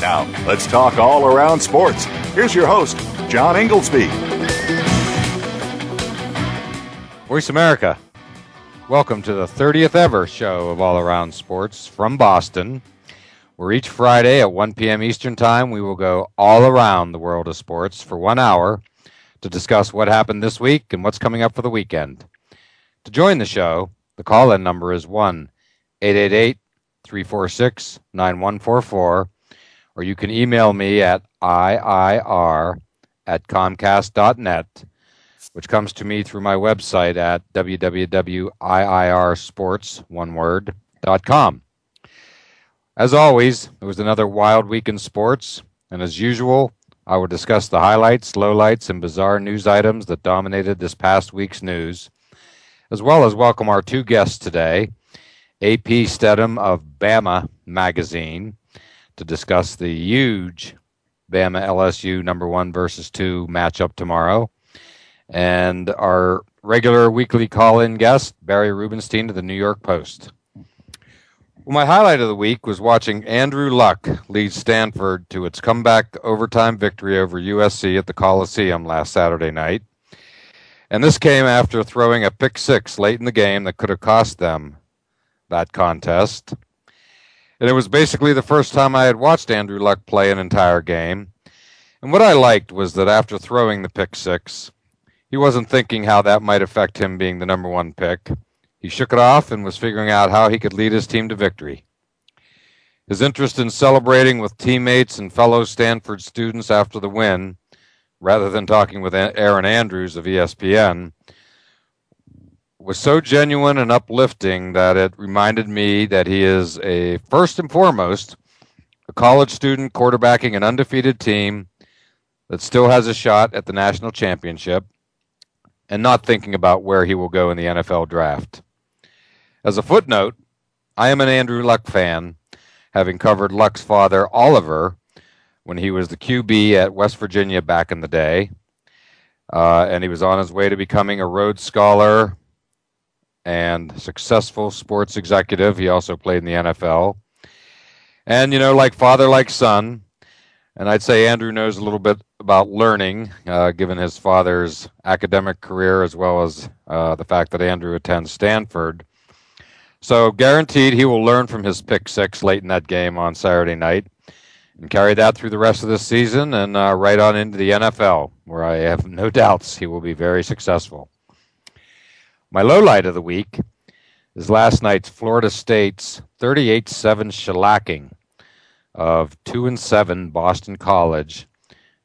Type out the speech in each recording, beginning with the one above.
Now, let's talk all around sports. Here's your host, John Ingoldsby. Voice America. Welcome to the 30th ever show of All Around Sports from Boston, where each Friday at 1 p.m. Eastern Time we will go all around the world of sports for one hour to discuss what happened this week and what's coming up for the weekend. To join the show, the call in number is 1 888 346 9144, or you can email me at IIR at Comcast.net which comes to me through my website at www.iirsports.com. As always, it was another wild week in sports, and as usual, I will discuss the highlights, lowlights, and bizarre news items that dominated this past week's news, as well as welcome our two guests today, AP Stedham of Bama Magazine, to discuss the huge Bama LSU number one versus two matchup tomorrow and our regular weekly call in guest, Barry Rubenstein of the New York Post. Well, my highlight of the week was watching Andrew Luck lead Stanford to its comeback overtime victory over USC at the Coliseum last Saturday night. And this came after throwing a pick six late in the game that could have cost them that contest. And it was basically the first time I had watched Andrew Luck play an entire game. And what I liked was that after throwing the pick six, he wasn't thinking how that might affect him being the number one pick. He shook it off and was figuring out how he could lead his team to victory. His interest in celebrating with teammates and fellow Stanford students after the win, rather than talking with Erin Andrews of ESPN, was so genuine and uplifting that it reminded me that he is a first and foremost a college student quarterbacking an undefeated team that still has a shot at the national championship and not thinking about where he will go in the NFL draft. As a footnote, I am an Andrew Luck fan, having covered Luck's father, Oliver, when he was the QB at West Virginia back in the day. Uh, and he was on his way to becoming a Rhodes Scholar and successful sports executive. He also played in the NFL. And, you know, like father, like son, and I'd say Andrew knows a little bit about learning, uh, given his father's academic career as well as uh, the fact that Andrew attends Stanford. So, guaranteed he will learn from his pick six late in that game on Saturday night and carry that through the rest of the season and uh, right on into the NFL, where I have no doubts he will be very successful. My low light of the week is last night's Florida State's 38 7 shellacking of two and seven Boston College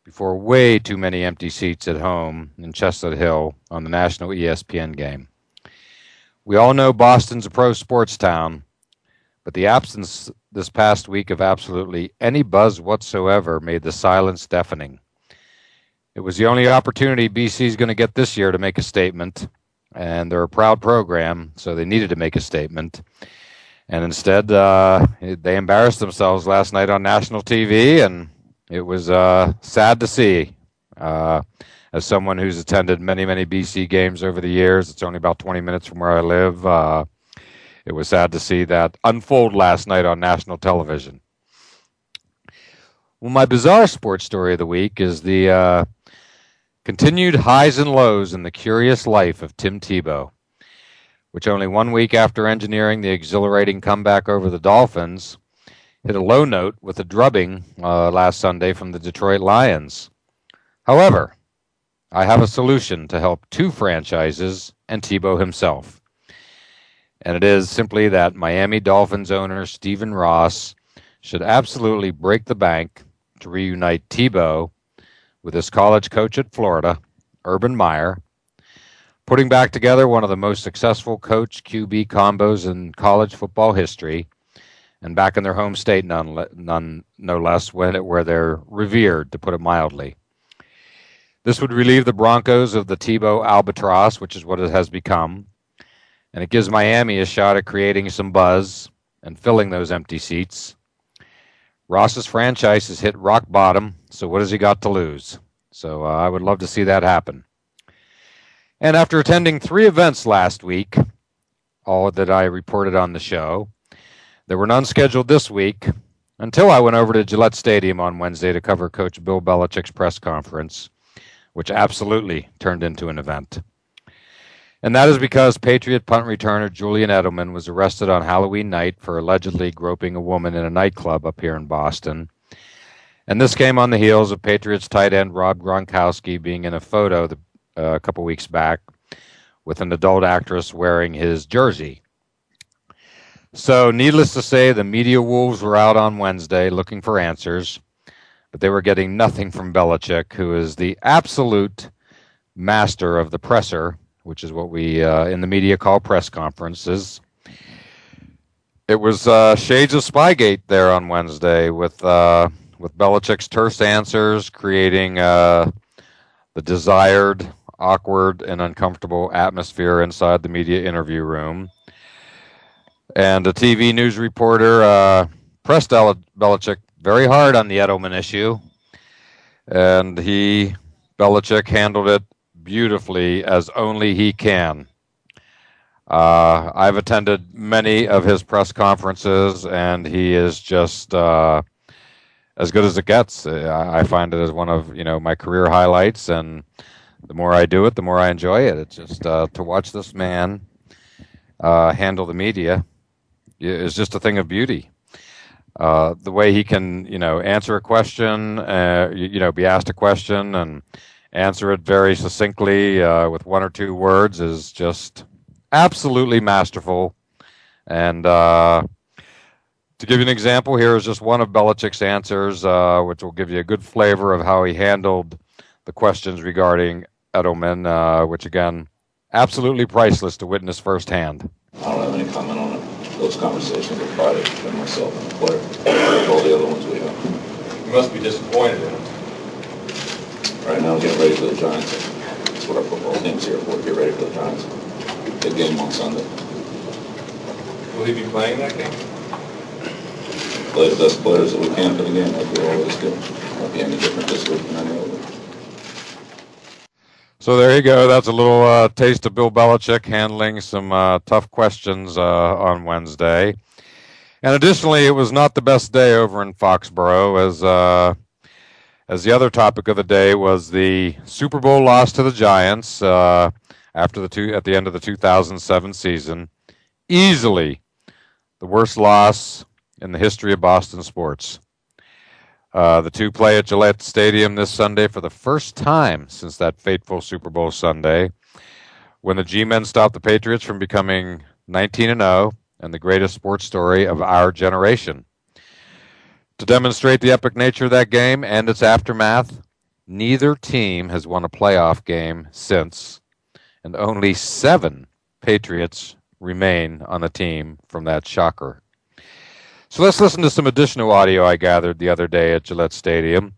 before way too many empty seats at home in Chestnut Hill on the national ESPN game. We all know Boston's a pro sports town, but the absence this past week of absolutely any buzz whatsoever made the silence deafening. It was the only opportunity BC is going to get this year to make a statement, and they're a proud program, so they needed to make a statement and instead uh, they embarrassed themselves last night on national TV, and it was uh, sad to see. Uh, as someone who's attended many, many BC games over the years, it's only about 20 minutes from where I live. Uh, it was sad to see that unfold last night on national television. Well, my bizarre sports story of the week is the uh, continued highs and lows in the curious life of Tim Tebow which only one week after engineering the exhilarating comeback over the Dolphins, hit a low note with a drubbing uh, last Sunday from the Detroit Lions. However, I have a solution to help two franchises and Tebow himself. And it is simply that Miami Dolphins owner Stephen Ross should absolutely break the bank to reunite Tebow with his college coach at Florida, Urban Meyer, putting back together one of the most successful coach QB combos in college football history and back in their home state, none, none no less, where they're revered, to put it mildly. This would relieve the Broncos of the Tebow albatross, which is what it has become, and it gives Miami a shot at creating some buzz and filling those empty seats. Ross's franchise has hit rock bottom, so what has he got to lose? So uh, I would love to see that happen. And after attending three events last week, all that I reported on the show, there were none scheduled this week until I went over to Gillette Stadium on Wednesday to cover Coach Bill Belichick's press conference, which absolutely turned into an event. And that is because Patriot punt returner Julian Edelman was arrested on Halloween night for allegedly groping a woman in a nightclub up here in Boston. And this came on the heels of Patriots tight end Rob Gronkowski being in a photo the, uh, a couple weeks back with an adult actress wearing his jersey. So, needless to say, the media wolves were out on Wednesday looking for answers, but they were getting nothing from Belichick, who is the absolute master of the presser which is what we uh, in the media call press conferences. It was uh, shades of Spygate there on Wednesday with uh, with Belichick's terse answers, creating uh, the desired awkward and uncomfortable atmosphere inside the media interview room. And a TV news reporter uh, pressed Belichick very hard on the Edelman issue, and he Belichick handled it beautifully as only he can. Uh, I've attended many of his press conferences, and he is just uh, as good as it gets. I find it as one of you know my career highlights, and the more I do it, the more I enjoy it. It's just uh, to watch this man uh, handle the media is just a thing of beauty. Uh, the way he can, you know, answer a question, uh, you, you know, be asked a question and answer it very succinctly uh, with one or two words is just absolutely masterful. And uh, to give you an example, here is just one of Belichick's answers, uh, which will give you a good flavor of how he handled the questions regarding Edelman, uh, which again, absolutely priceless to witness firsthand. I don't have any comment on it. Those conversations are private between myself and the player. All the other ones we have. You must be disappointed in him. Right now, getting ready for the Giants. That's what our football team's here for, get ready for the Giants. Big game on Sunday. Will he be playing that game? Play the best players that we can for the game, like we always do. Won't be any different this week than any other. So there you go. That's a little uh, taste of Bill Belichick handling some uh, tough questions uh, on Wednesday. And additionally, it was not the best day over in Foxborough as uh, as the other topic of the day was the Super Bowl loss to the Giants uh, after the two at the end of the 2007 season, easily the worst loss in the history of Boston sports. Uh, the two play at Gillette Stadium this Sunday for the first time since that fateful Super Bowl Sunday, when the G-men stopped the Patriots from becoming 19 and 0 and the greatest sports story of our generation. To demonstrate the epic nature of that game and its aftermath, neither team has won a playoff game since, and only seven Patriots remain on the team from that shocker. So let's listen to some additional audio I gathered the other day at Gillette Stadium,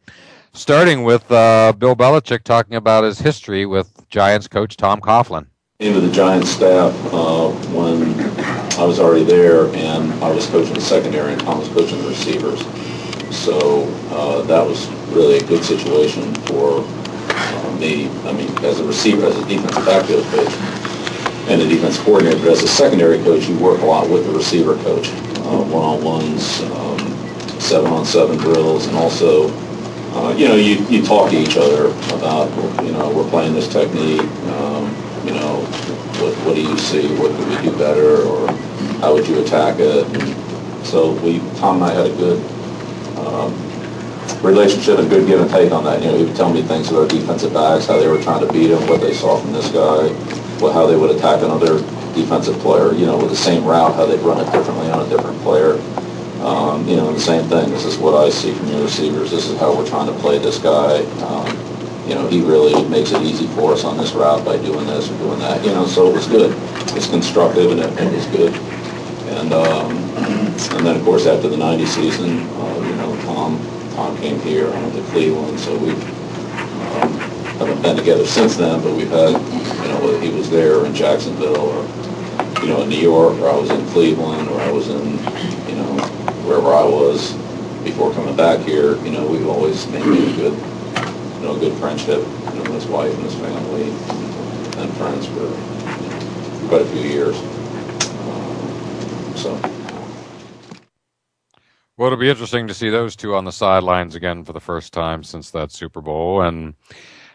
starting with uh, Bill Belichick talking about his history with Giants coach Tom Coughlin. Into the Giants staff uh, when I was already there and I was coaching the secondary and Tom was coaching the receivers. So uh, that was really a good situation for uh, me. I mean, as a receiver, as a defensive backfield coach, and a defense coordinator, but as a secondary coach, you work a lot with the receiver coach, one-on-ones, um, seven-on-seven drills, and also, uh, you know, you, you talk to each other about, you know, we're playing this technique, um, you know, what, what do you see, what could we do better, or how would you attack it? So we, Tom and I had a good um, relationship and good give and take on that. You know, he would tell me things about defensive backs, how they were trying to beat him, what they saw from this guy, what, how they would attack another defensive player, you know, with the same route, how they'd run it differently on a different player. Um, you know, the same thing. This is what I see from your receivers. This is how we're trying to play this guy. Um, you know, he really makes it easy for us on this route by doing this or doing that. You know, so it was good. It's constructive and it, it was good. And um, and then, of course, after the 90 season, uh, you know, Tom, Tom came here, I went to Cleveland, so we um, haven't been together since then, but we've had, you know, he was there in Jacksonville or, you know, in New York, or I was in Cleveland, or I was in, you know, wherever I was before coming back here, you know, we've always maintained a good, you know, a good friendship, you know, his wife and his family, and friends for quite a few years. Um, so. Well, it'll be interesting to see those two on the sidelines again for the first time since that Super Bowl. And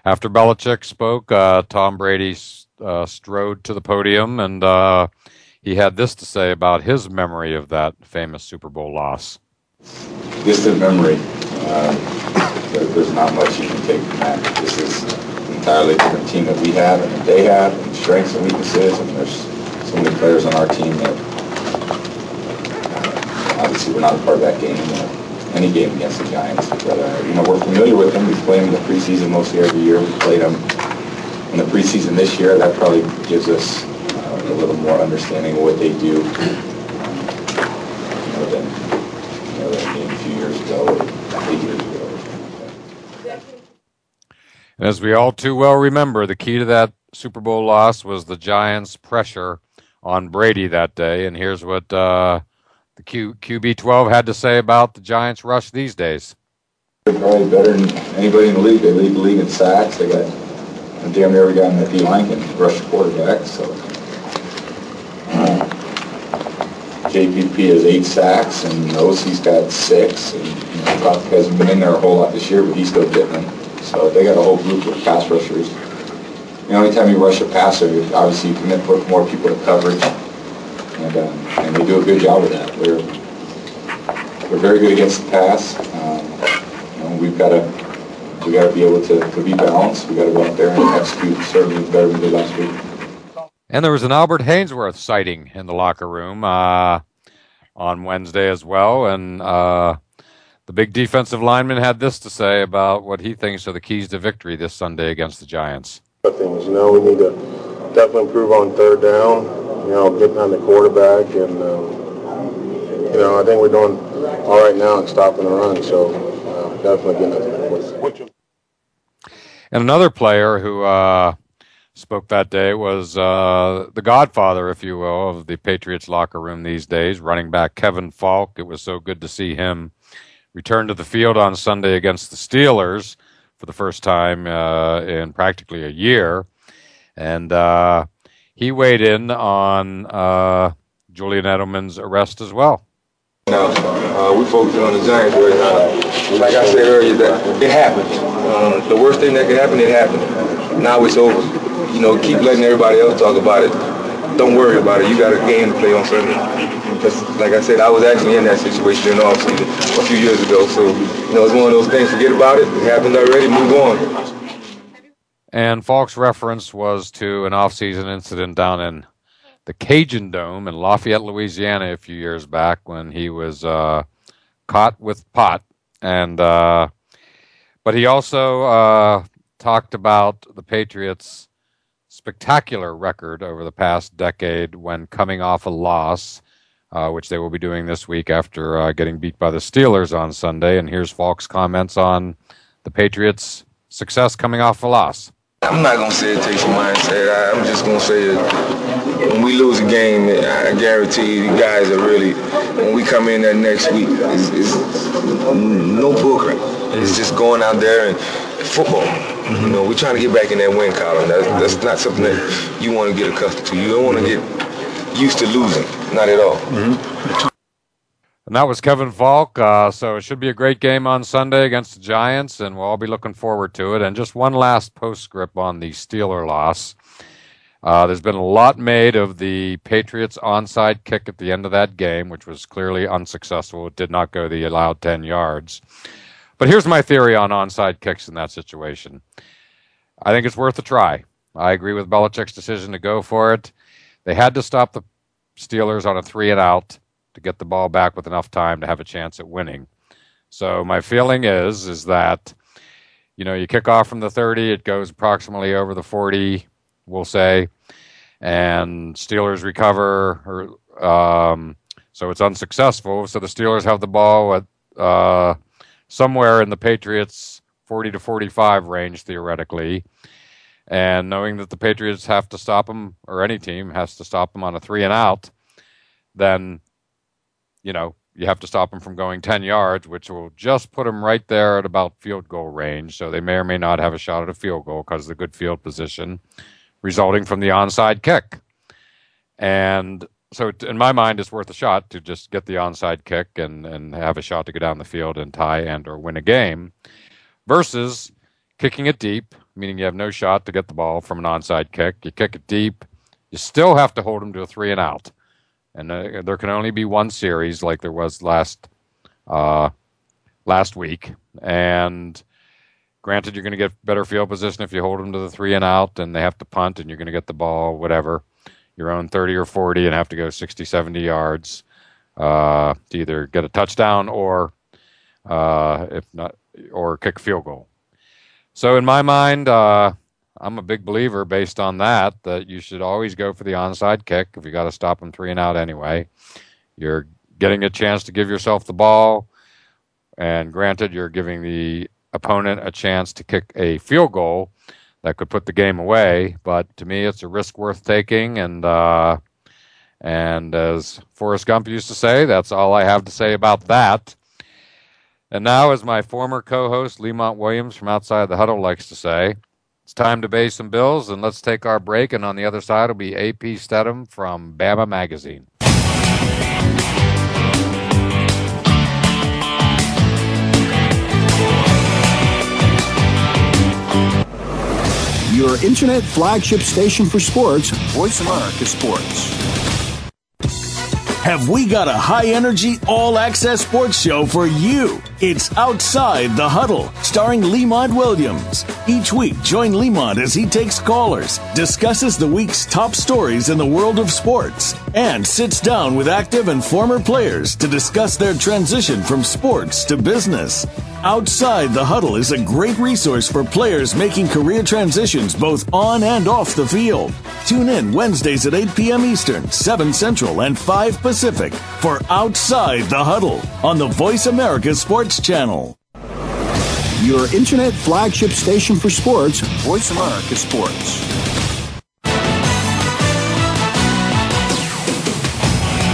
after Belichick spoke, uh, Tom Brady uh, strode to the podium and uh, he had this to say about his memory of that famous Super Bowl loss. Distant memory. Uh, there's not much you can take from that. This is an entirely different team that we have and that they have, and strengths and weaknesses, and there's so many players on our team that obviously we're not a part of that game, uh, any game against the Giants. But, uh, you know, we're familiar with them. We play them in the preseason mostly every year. We played them in the preseason this year. That probably gives us uh, a little more understanding of what they do um, you know, than, you know, game a few years ago or eight years ago. And as we all too well remember, the key to that Super Bowl loss was the Giants' pressure on Brady that day. And here's what uh, the Q, QB12 had to say about the Giants' rush these days. They're probably better than anybody in the league. They lead the league in sacks. They got damn near every guy in that D line can rush the quarterback. So uh, JPP has eight sacks, and Osi's got six. And you know, hasn't been in there a whole lot this year, but he's still getting them. So they got a whole group of pass rushers. You know, time you rush a passer, obviously you can put more people to coverage and, uh, and they do a good job of that. We're, they're very good against the pass. Um, you know, we've got to we got to be able to, to be balanced. We got to go out there and execute certainly better than we did last week. And there was an Albert Haynesworth sighting in the locker room uh, on Wednesday as well, and uh, the big defensive lineman had this to say about what he thinks are the keys to victory this Sunday against the Giants. Things, you know, we need to definitely improve on third down you know, getting on the quarterback, and um, you know, I think we're doing all right now in stopping the run. So uh, definitely getting it. And another player who uh, spoke that day was uh, the godfather, if you will, of the Patriots locker room these days, running back Kevin Faulk. It was so good to see him return to the field on Sunday against the Steelers for the first time uh, in practically a year. And uh, he weighed in on uh, Julian Edelman's arrest as well. Now, uh, we focus on the Giants right now. Like I said earlier, that it happens. Uh, the worst thing that could happen, it happened. Now it's over. You know, keep letting everybody else talk about it. Don't worry about it. You got a game to play on Sunday. Because, like I said, I was actually in that situation in offseason a few years ago. So, you know, it's one of those things. Forget about it. It happened already. Move on. And Faulk's reference was to an off-season incident down in the Cajun Dome in Lafayette, Louisiana, a few years back when he was uh, caught with pot. And uh, but he also uh, talked about the Patriots' spectacular record over the past decade when coming off a loss, uh, which they will be doing this week after uh, getting beat by the Steelers on Sunday. And here's Faulk's comments on the Patriots' success coming off a loss. I'm not gonna say it takes a mindset. I'm just gonna say that when we lose a game, I guarantee you, guys are really. When we come in there next week, it's, it's no booking. It's just going out there and football. You know, we're trying to get back in that win column. That's, that's not something that you want to get accustomed to. You don't want to get used to losing. Not at all. Mm-hmm. And that was Kevin Faulk. Uh, so it should be a great game on Sunday against the Giants, and we'll all be looking forward to it. And just one last postscript on the Steeler loss. Uh, there's been a lot made of the Patriots' onside kick at the end of that game, which was clearly unsuccessful. It did not go the allowed 10 yards. But here's my theory on onside kicks in that situation. I think it's worth a try. I agree with Belichick's decision to go for it. They had to stop the Steelers on a three and out to get the ball back with enough time to have a chance at winning. So my feeling is is that you know you kick off from the 30, it goes approximately over the 40, we'll say, and Steelers recover or um, So it's unsuccessful. So the Steelers have the ball at uh, somewhere in the Patriots' 40 to 45 range, theoretically. And knowing that the Patriots have to stop them, or any team has to stop them on a three and out, then, you know, you have to stop them from going 10 yards, which will just put them right there at about field goal range. So they may or may not have a shot at a field goal because of the good field position resulting from the onside kick. And so, in my mind, it's worth a shot to just get the onside kick and, and have a shot to go down the field and tie and or win a game versus kicking it deep, meaning you have no shot to get the ball from an onside kick. You kick it deep, you still have to hold them to a three and out and uh, there can only be one series like there was last uh, last week. And granted, you're going to get better field position if you hold them to the three and out, and they have to punt, and you're going to get the ball, whatever, your own 30 or 40, and have to go 60, 70 yards uh, to either get a touchdown or, uh, if not, or kick field goal. So in my mind, uh, I'm a big believer based on that that you should always go for the onside kick if you got to stop them three and out anyway. You're getting a chance to give yourself the ball, and granted, you're giving the opponent a chance to kick a field goal that could put the game away. But to me, it's a risk worth taking, and uh, and as Forrest Gump used to say, that's all I have to say about that. And now, as my former co-host Lemont Williams from Outside the Huddle likes to say. It's time to pay some bills, and let's take our break. And on the other side will be AP Stedham from Bama Magazine. Your internet flagship station for sports, Voice America Sports. Have we got a high energy, all access sports show for you? It's Outside the Huddle, starring Lemont Williams. Each week, join Lemont as he takes callers, discusses the week's top stories in the world of sports, and sits down with active and former players to discuss their transition from sports to business. Outside the Huddle is a great resource for players making career transitions both on and off the field. Tune in Wednesdays at 8 p.m. Eastern, 7 Central, and 5 Pacific for Outside the Huddle on the Voice America Sports Channel. Your internet flagship station for sports, Voice America Sports.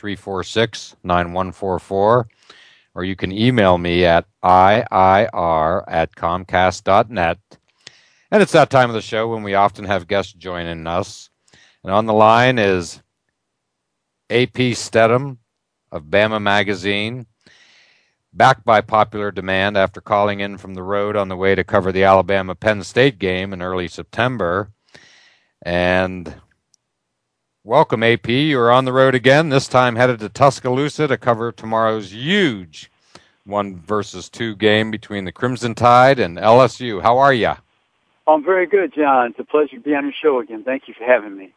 346 9144, or you can email me at IIR at Comcast.net. And it's that time of the show when we often have guests joining us. And on the line is AP Stedham of Bama Magazine, back by popular demand after calling in from the road on the way to cover the Alabama Penn State game in early September. And Welcome, AP. You're on the road again, this time headed to Tuscaloosa to cover tomorrow's huge one versus two game between the Crimson Tide and LSU. How are you? I'm very good, John. It's a pleasure to be on your show again. Thank you for having me.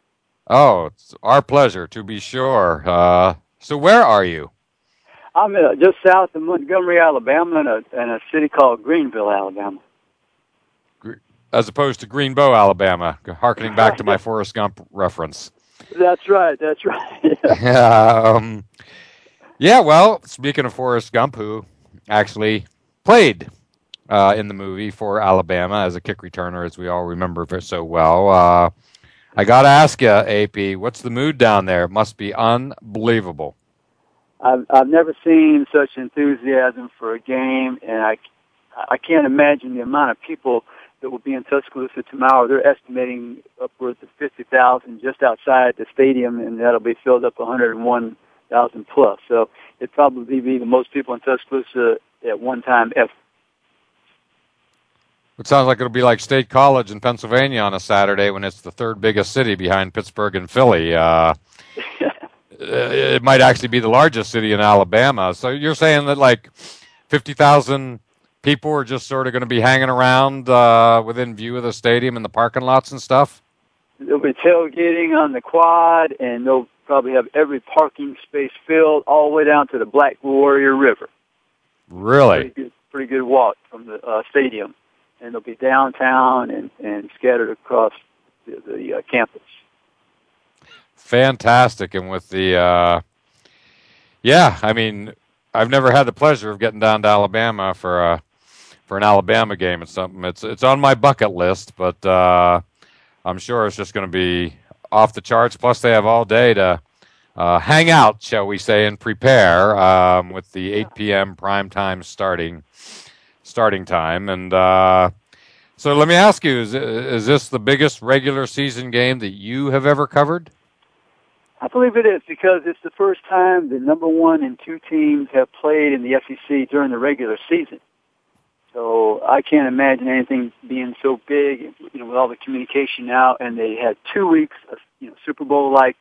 Oh, it's our pleasure, to be sure. Uh, so, where are you? I'm uh, just south of Montgomery, Alabama, in a, in a city called Greenville, Alabama. As opposed to Greenbow, Alabama, harkening back to my Forrest Gump reference. That's right. That's right. yeah. Um, yeah. Well, speaking of Forrest Gump, who actually played uh, in the movie for Alabama as a kick returner, as we all remember so well. Uh, I got to ask you, AP, what's the mood down there? It must be unbelievable. I've I've never seen such enthusiasm for a game, and I I can't imagine the amount of people that will be in Tuscaloosa tomorrow. They're estimating upwards of 50,000 just outside the stadium, and that'll be filled up 101,000 plus. So it'd probably be the most people in Tuscaloosa at one time ever. It sounds like it'll be like State College in Pennsylvania on a Saturday when it's the third biggest city behind Pittsburgh and Philly. Uh, it might actually be the largest city in Alabama. So you're saying that like fifty thousand people are just sort of going to be hanging around uh, within view of the stadium and the parking lots and stuff. There'll be tailgating on the quad, and they'll probably have every parking space filled all the way down to the Black Warrior River. Really? Pretty good, pretty good walk from the uh, stadium. And they'll be downtown and, and scattered across the, the uh, campus. Fantastic. And with the, uh, yeah, I mean, I've never had the pleasure of getting down to Alabama for a, for an Alabama game. It's something. It's it's on my bucket list, but uh, I'm sure it's just going to be off the charts. Plus, they have all day to uh, hang out, shall we say, and prepare um, with the 8 p.m. prime time starting starting time. And uh, so, let me ask you: is is this the biggest regular season game that you have ever covered? I believe it is because it's the first time the number one and two teams have played in the SEC during the regular season. So I can't imagine anything being so big, you know, with all the communication now. And they had two weeks of, you know, Super Bowl-like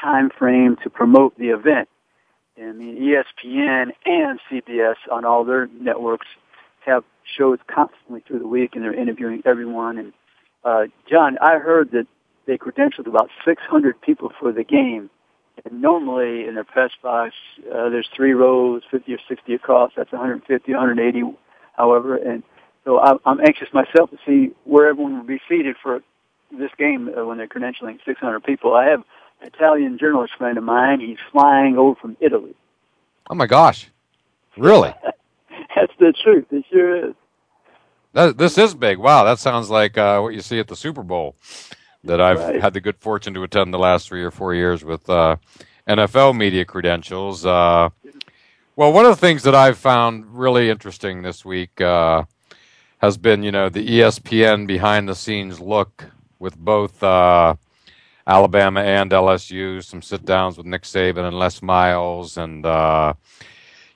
time frame to promote the event. And the ESPN and CBS on all their networks have shows constantly through the week, and they're interviewing everyone. And uh, John, I heard that they credentialed about 600 people for the game. And normally in their press box, uh, there's three rows, 50 or 60 across. That's 150, 180 however. And so I'm anxious myself to see where everyone will be seated for this game uh, when they're credentialing 600 people. I have an Italian journalist friend of mine. He's flying over from Italy. Oh my gosh! Really? That's the truth. It sure is. That, this is big. Wow, that sounds like uh, what you see at the Super Bowl that I've right. had the good fortune to attend the last three or four years with uh, NFL media credentials. Uh, well, one of the things that I've found really interesting this week uh, has been, you know, the ESPN behind the scenes look with both uh, Alabama and LSU, some sit downs with Nick Saban and Les Miles, and uh,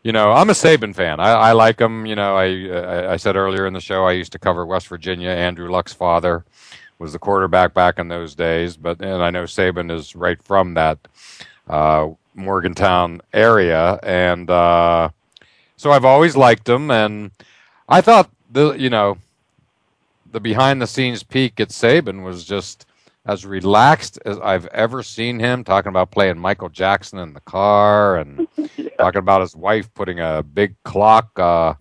you know, I'm a Saban fan. I, I like him. You know, I, I said earlier in the show I used to cover West Virginia. Andrew Luck's father was the quarterback back in those days, but and I know Saban is right from that. Uh, Morgantown area, and uh, so I've always liked him. And I thought the you know the behind the scenes peek at Saban was just as relaxed as I've ever seen him. Talking about playing Michael Jackson in the car, and yeah. talking about his wife putting a big clock uh,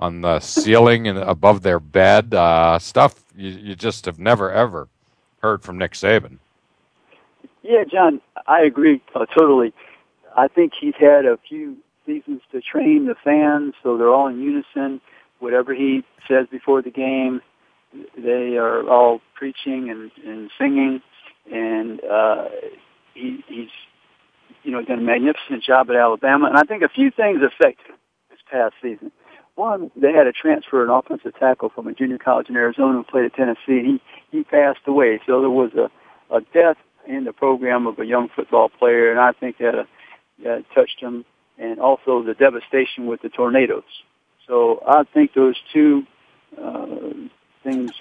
on the ceiling and above their bed. Uh, stuff you, you just have never ever heard from Nick Saban. Yeah, John, I agree uh, totally. I think he's had a few seasons to train the fans, so they're all in unison. Whatever he says before the game, they are all preaching and, and singing, and uh, he, he's you know done a magnificent job at Alabama. And I think a few things affected this past season. One, they had a transfer, an offensive tackle from a junior college in Arizona who played at Tennessee. He he passed away, so there was a a death in the program of a young football player, and I think that a that touched him, and also the devastation with the tornadoes. So I think those two uh, things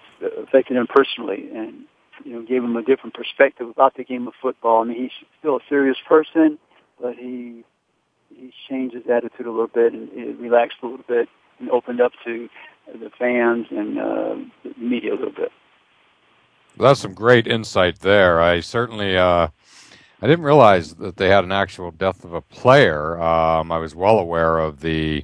affected him personally, and you know gave him a different perspective about the game of football. I mean, he's still a serious person, but he he changed his attitude a little bit and relaxed a little bit and opened up to the fans and uh, the media a little bit. That's some great insight there. I certainly uh, I didn't realize that they had an actual death of a player. Um, I was well aware of the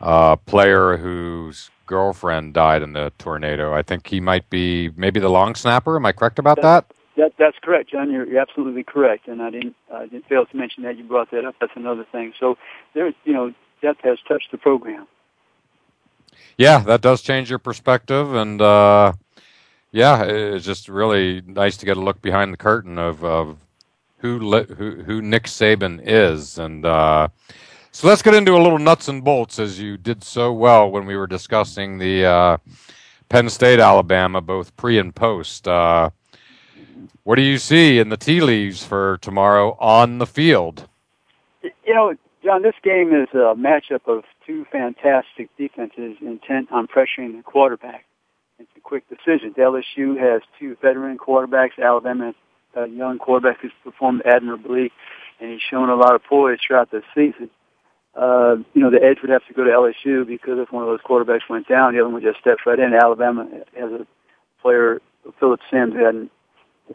uh, player whose girlfriend died in the tornado. I think he might be maybe the long snapper. Am I correct about that? That, that's correct, John. You're, you're absolutely correct, and I didn't I didn't fail to mention that. You brought that up. That's another thing. So there, you know, death has touched the program. Yeah, that does change your perspective, and uh, yeah, it's just really nice to get a look behind the curtain of, of who who who Nick Saban is, and uh, so let's get into a little nuts and bolts as you did so well when we were discussing the uh, Penn State Alabama both pre and post. Uh, what do you see in the tea leaves for tomorrow on the field? You know, John, this game is a matchup of two fantastic defenses intent on pressuring the quarterback. It's a quick decision. LSU has two veteran quarterbacks. Alabama a young quarterback who's performed admirably and he's shown a lot of poise throughout the season. Uh, you know, the edge would have to go to LSU because if one of those quarterbacks went down, the other one just steps right in. Alabama has a player, Phillip Sims, who hadn't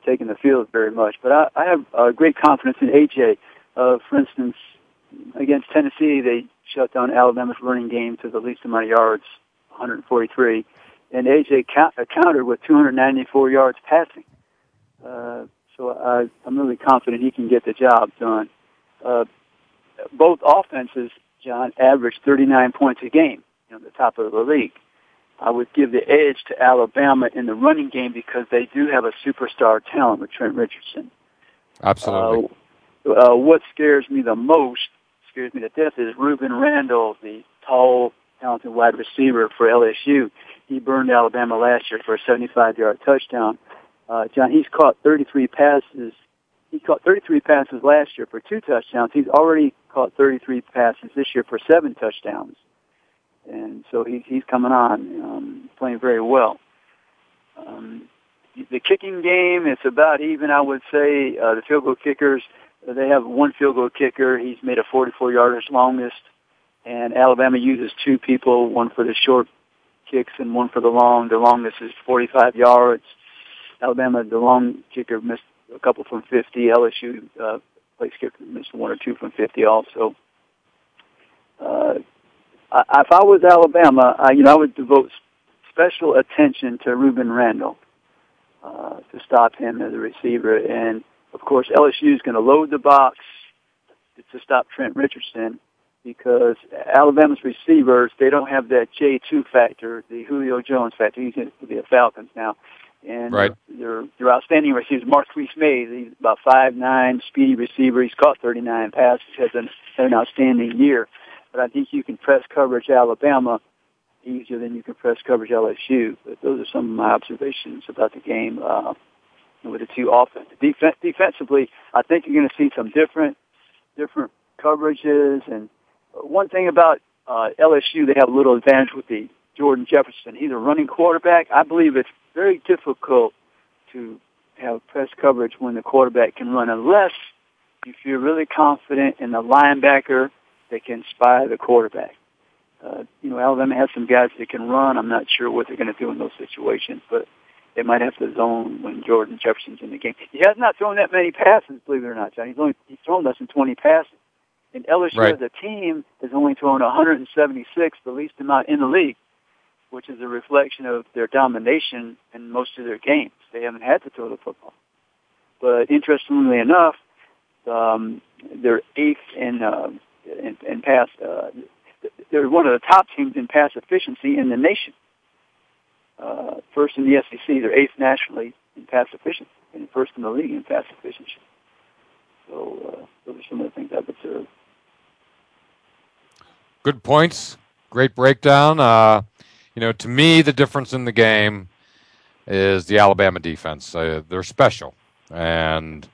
taken the field very much. But I, I have uh, great confidence in AJ. Uh, for instance, against Tennessee, they shut down Alabama's running game to the least amount of yards, 143, and AJ count, countered with 294 yards passing. Uh, so I, I'm really confident he can get the job done. Uh, both offenses, John, averaged 39 points a game, you know, the top of the league. I would give the edge to Alabama in the running game because they do have a superstar talent with Trent Richardson. Absolutely. Uh, uh, what scares me the most, scares me to death, is Rueben Randle, the tall, talented wide receiver for LSU. He burned Alabama last year for a 75-yard touchdown. Uh, John, he's caught 33 passes. He caught 33 passes last year for two touchdowns. He's already caught 33 passes this year for seven touchdowns and so he's he's coming on, um, playing very well. Um, the kicking game, it's about even. I would say uh, the field goal kickers, they have one field goal kicker. He's made a 44 yarder longest, and Alabama uses two people, one for the short kicks and one for the long. The longest is 45 yards. Alabama, the long kicker missed a couple from 50. LSU uh, place kicker missed one or two from 50 also. Uh, if I was Alabama, I, you know, I would devote special attention to Rueben Randle uh, to stop him as a receiver. And of course, LSU is going to load the box to stop Trent Richardson because Alabama's receivers they don't have that J two factor, the Julio Jones factor. He's in the Falcons now, and right. their their outstanding receivers. Marquis Maze, he's about five nine, speedy receiver. He's caught thirty nine passes, has an, an outstanding year but I think you can press coverage Alabama easier than you can press coverage LSU. But those are some of my observations about the game uh, with the two offenses. Def- defensively, I think you're going to see some different different coverages. And one thing about uh, LSU, they have a little advantage with the Jordan Jefferson. He's a running quarterback. I believe it's very difficult to have press coverage when the quarterback can run unless you feel really confident in the linebacker that can spy the quarterback. Uh, you know, Alabama has some guys that can run. I'm not sure what they're going to do in those situations, but they might have to zone when Jordan Jefferson's in the game. He has not thrown that many passes, believe it or not, John. He's only he's thrown less than 20 passes. And LSU right. as a team has only thrown 176, the least amount in the league, which is a reflection of their domination in most of their games. They haven't had to throw the football. But interestingly enough, um, they're eighth in uh, in, in pass. Uh, they're one of the top teams in pass efficiency in the nation. Uh, first in the SEC, they're eighth nationally in pass efficiency, and first in the league in pass efficiency. So uh, those are some of the things I've observed. Good points. Great breakdown. Uh, you know, to me, the difference in the game is the Alabama defense. Uh, they're special. And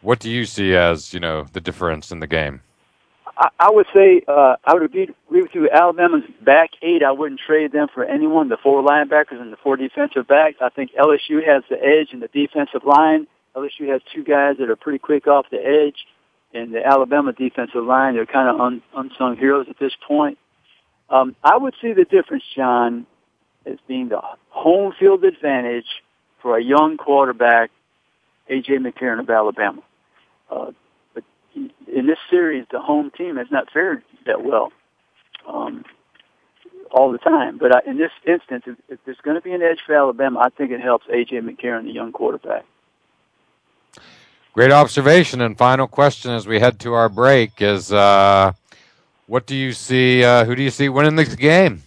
what do you see as, you know, the difference in the game? I, I would say uh, I would agree, agree with you. Alabama's back eight. I wouldn't trade them for anyone. The four linebackers and the four defensive backs. I think LSU has the edge in the defensive line. LSU has two guys that are pretty quick off the edge, and the Alabama defensive line they're kind of un, unsung heroes at this point. Um, I would see the difference, John, as being the home field advantage for a young quarterback, AJ McCarron of Alabama. Uh, but in this series, the home team has not fared that well um, all the time. But I, in this instance, if, if there's going to be an edge for Alabama, I think it helps A.J. McCarron, the young quarterback. Great observation. And final question as we head to our break is uh, what do you see, uh, who do you see winning this game?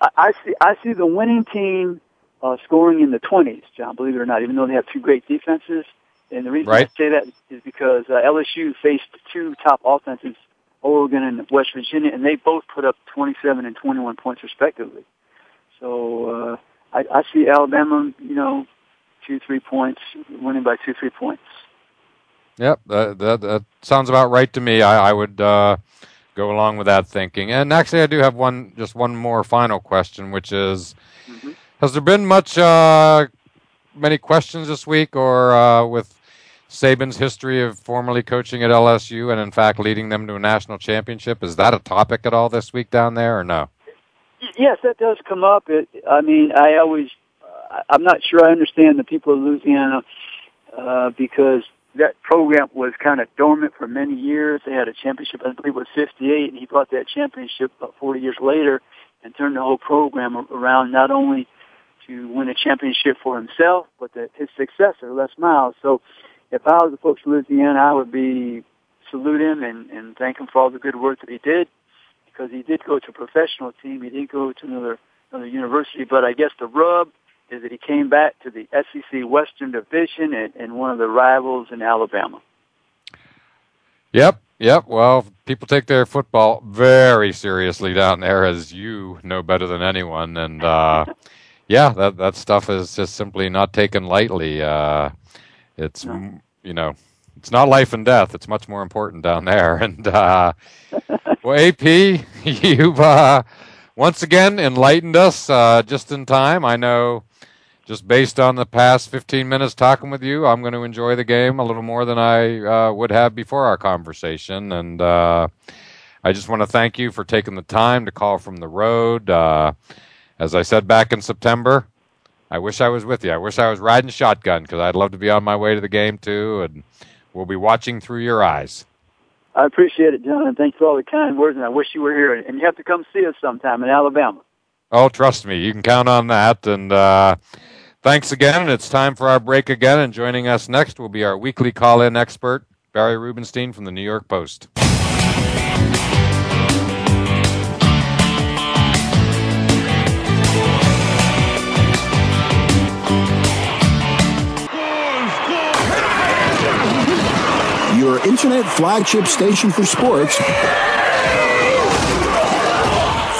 I, I see, I see the winning team uh, scoring in the 20s, John, believe it or not, even though they have two great defenses. And the reason right. I say that is because uh, LSU faced two top offenses, Oregon and West Virginia, and they both put up 27 and 21 points respectively. So uh, I, I see Alabama, you know, two, three points, winning by two, three points. Yep, that, that, that sounds about right to me. I, I would uh, go along with that thinking. And actually, I do have one, just one more final question, which is, mm-hmm. has there been much, uh, many questions this week, or uh, with Saban's history of formerly coaching at LSU and, in fact, leading them to a national championship? Is that a topic at all this week down there, or no? Yes, that does come up. It, I mean, I always, uh, I'm not sure I understand the people of Louisiana uh, because that program was kind of dormant for many years. They had a championship, I believe it was 58, and he brought that championship about 40 years later and turned the whole program around not only to win a championship for himself, but the, his successor, Les Miles. So if I was the folks of Louisiana, I would be salute him and, and thank him for all the good work that he did because he did go to a professional team. He didn't go to another another university, but I guess the rub is that he came back to the SEC Western Division and, and one of the rivals in Alabama. Yep, yep. Well, people take their football very seriously down there, as you know better than anyone. And uh, yeah, that that stuff is just simply not taken lightly. Uh, it's no. you know, it's not life and death. It's much more important down there. And uh, well, AP, you've uh, once again enlightened us uh, just in time. I know just based on the past 15 minutes talking with you, I'm going to enjoy the game a little more than I uh, would have before our conversation. And uh, I just want to thank you for taking the time to call from the road. Uh, as I said back in September, I wish I was with you. I wish I was riding shotgun because I'd love to be on my way to the game too. And we'll be watching through your eyes. I appreciate it, John, and thanks for all the kind words. And I wish you were here. And you have to come see us sometime in Alabama. Oh, trust me, you can count on that. And uh, Thanks again. And It's time for our break again. And joining us next will be our weekly call in expert, Barry Rubenstein from the New York Post. Your internet flagship station for sports.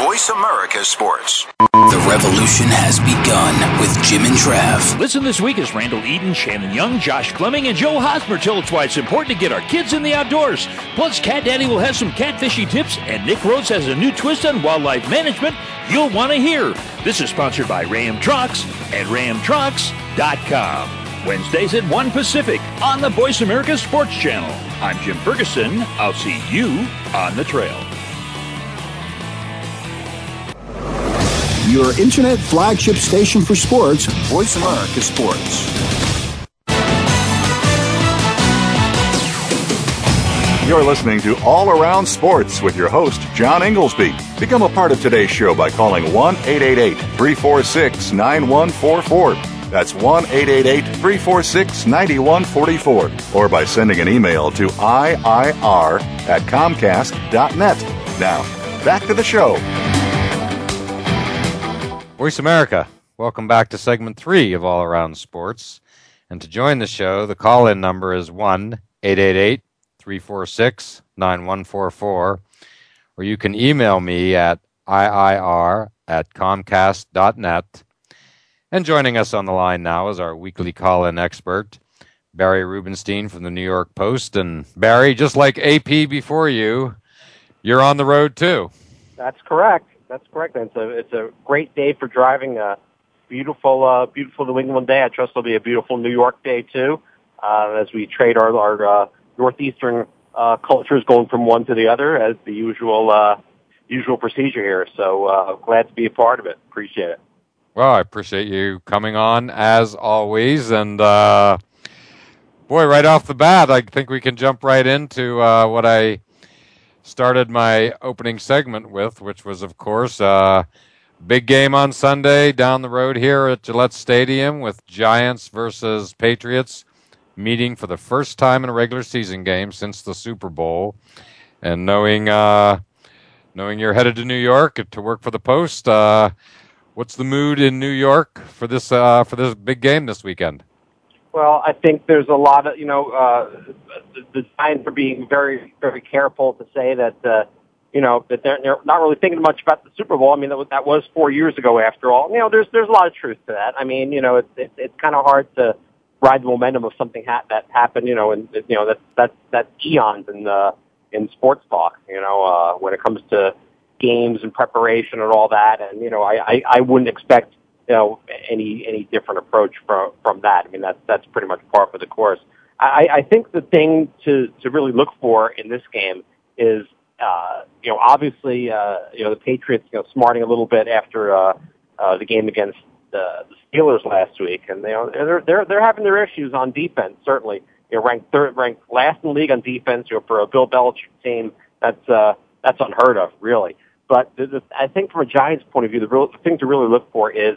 Voice America Sports. The revolution has begun with Jim and Trav. Listen this week as Randall Eden, Shannon Young, Josh Fleming, and Joe Hosmer tell us why it's important to get our kids in the outdoors. Plus, Cat Daddy will have some catfishing tips, and Nick Rhodes has a new twist on wildlife management you'll want to hear. This is sponsored by Ram Trucks at ramtrucks.com. Wednesdays at 1 Pacific on the Voice America Sports Channel. I'm Jim Ferguson. I'll see you on the trail. Your internet flagship station for sports, Voice America Sports. You're listening to All Around Sports with your host, John Ingoldsby. Become a part of today's show by calling 1 888 346 9144. That's 1 888 346 9144. Or by sending an email to IIR at Comcast.net. Now, back to the show. Voice America, welcome back to segment three of All Around Sports. And to join the show, the call in number is 1 888 346 9144, or you can email me at IIR at Comcast.net. And joining us on the line now is our weekly call in expert, Barry Rubenstein from the New York Post. And Barry, just like AP before you, you're on the road too. That's correct that's correct. It's a it's a great day for driving. A beautiful, uh, beautiful New England day. I trust it'll be a beautiful New York day too, uh, as we trade our our uh, northeastern uh, cultures going from one to the other as the usual uh, usual procedure here. So uh, glad to be a part of it. Appreciate it. Well, I appreciate you coming on as always, and uh, boy, right off the bat, I think we can jump right into uh, what I started my opening segment with, which was, of course, uh, big game on Sunday down the road here at Gillette Stadium with Giants versus Patriots meeting for the first time in a regular season game since the Super Bowl. And knowing uh, knowing you're headed to New York to work for the Post, uh, what's the mood in New York for this uh, for this big game this weekend? Well, I think there's a lot of, you know, uh, the Giants are being very, very careful to say that, uh, you know, that they're, they're not really thinking much about the Super Bowl. I mean, that was, that was four years ago after all. You know, there's, there's a lot of truth to that. I mean, you know, it's, it's, it's kind of hard to ride the momentum of something ha- that happened, you know, and, you know, that's, that's, that's eons in, the in sports talk, you know, uh, when it comes to games and preparation and all that. And, you know, I, I, I wouldn't expect, you know any any different approach from from that. I mean that's that's pretty much par for the course. I, I think the thing to to really look for in this game is uh, you know obviously uh, you know the Patriots you know smarting a little bit after uh, uh, the game against the, the Steelers last week, and know they're they're they're having their issues on defense. Certainly, you know ranked third, ranked last in the league on defense. You know for a Bill Belichick team, that's uh, that's unheard of, really. But the, the, I think from a Giants point of view, the, real, the thing to really look for is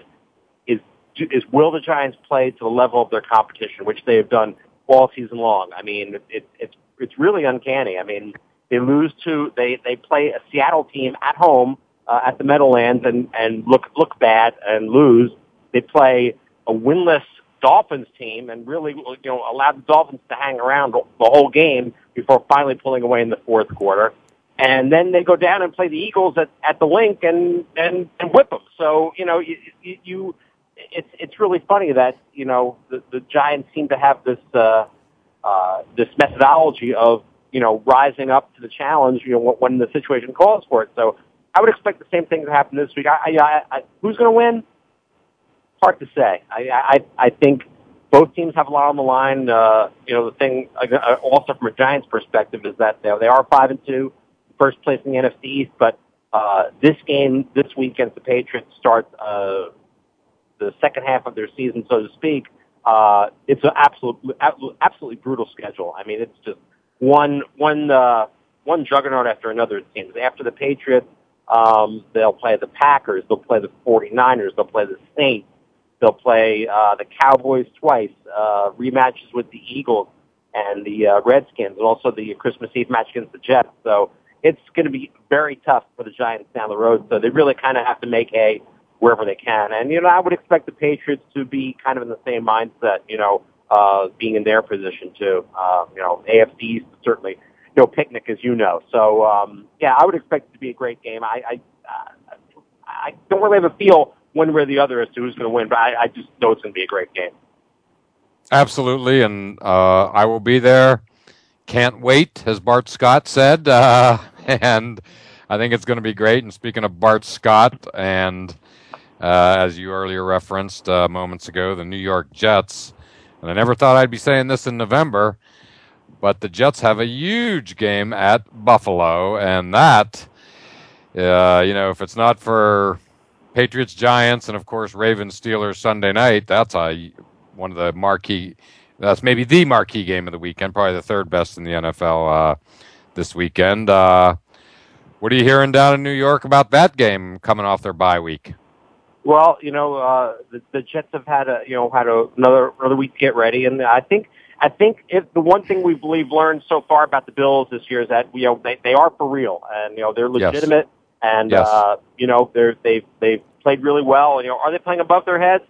is is will the Giants play to the level of their competition, which they have done all season long. I mean, it, it's it's really uncanny. I mean, they lose to they they play a Seattle team at home uh, at the Meadowlands and and look look bad and lose. They play a winless Dolphins team and really you know allow the Dolphins to hang around the whole game before finally pulling away in the fourth quarter. And then they go down and play the Eagles at, at the Linc and, and, and whip them. So, you know, you, you, it's it's really funny that you know the, the Giants seem to have this uh, uh, this methodology of you know rising up to the challenge you know when the situation calls for it. So I would expect the same thing to happen this week. I, I, I, who's going to win? Hard to say. I, I I think both teams have a lot on the line. Uh, you know the thing uh, also from a Giants perspective is that they, they are five and two, first place in the NFC East, but. Uh, this game this week against the Patriots starts uh, the second half of their season, so to speak, uh, it's an absolute, absolutely brutal schedule. I mean, it's just one, one, uh, one juggernaut after another. It seems after the Patriots, um, they'll play the Packers, they'll play the 49ers, they'll play the Saints, they'll play uh, the Cowboys twice, uh, rematches with the Eagles and the uh, Redskins, and also the Christmas Eve match against the Jets. So it's going to be very tough for the Giants down the road. So they really kind of have to make a wherever they can. And, you know, I would expect the Patriots to be kind of in the same mindset, you know, uh, being in their position too. Uh, you know, AFC certainly no picnic, as you know. So, um, yeah, I would expect it to be a great game. I, I, uh, I don't really have a feel one way or the other as to who's going to win, but I, I just know it's going to be a great game. Absolutely, and uh, I will be there. Can't wait, as Bart Scott said, uh, and I think it's going to be great. And speaking of Bart Scott and uh, as you earlier referenced uh, moments ago, the New York Jets. And I never thought I'd be saying this in November, but the Jets have a huge game at Buffalo, and that, uh, you know, if it's not for Patriots Giants and of course Ravens Steelers Sunday night, that's a one of the marquee. That's maybe the marquee game of the weekend, probably the third best in the NFL uh, this weekend. Uh, what are you hearing down in New York about that game coming off their bye week? Well, you know, uh, the, the Jets have had a, you know, had a, another another week to get ready, and I think I think if the one thing we believe learned so far about the Bills this year is that you know they they are for real, and you know they're legitimate, yes. and yes. uh, you know they're they've they've played really well. You know, are they playing above their heads?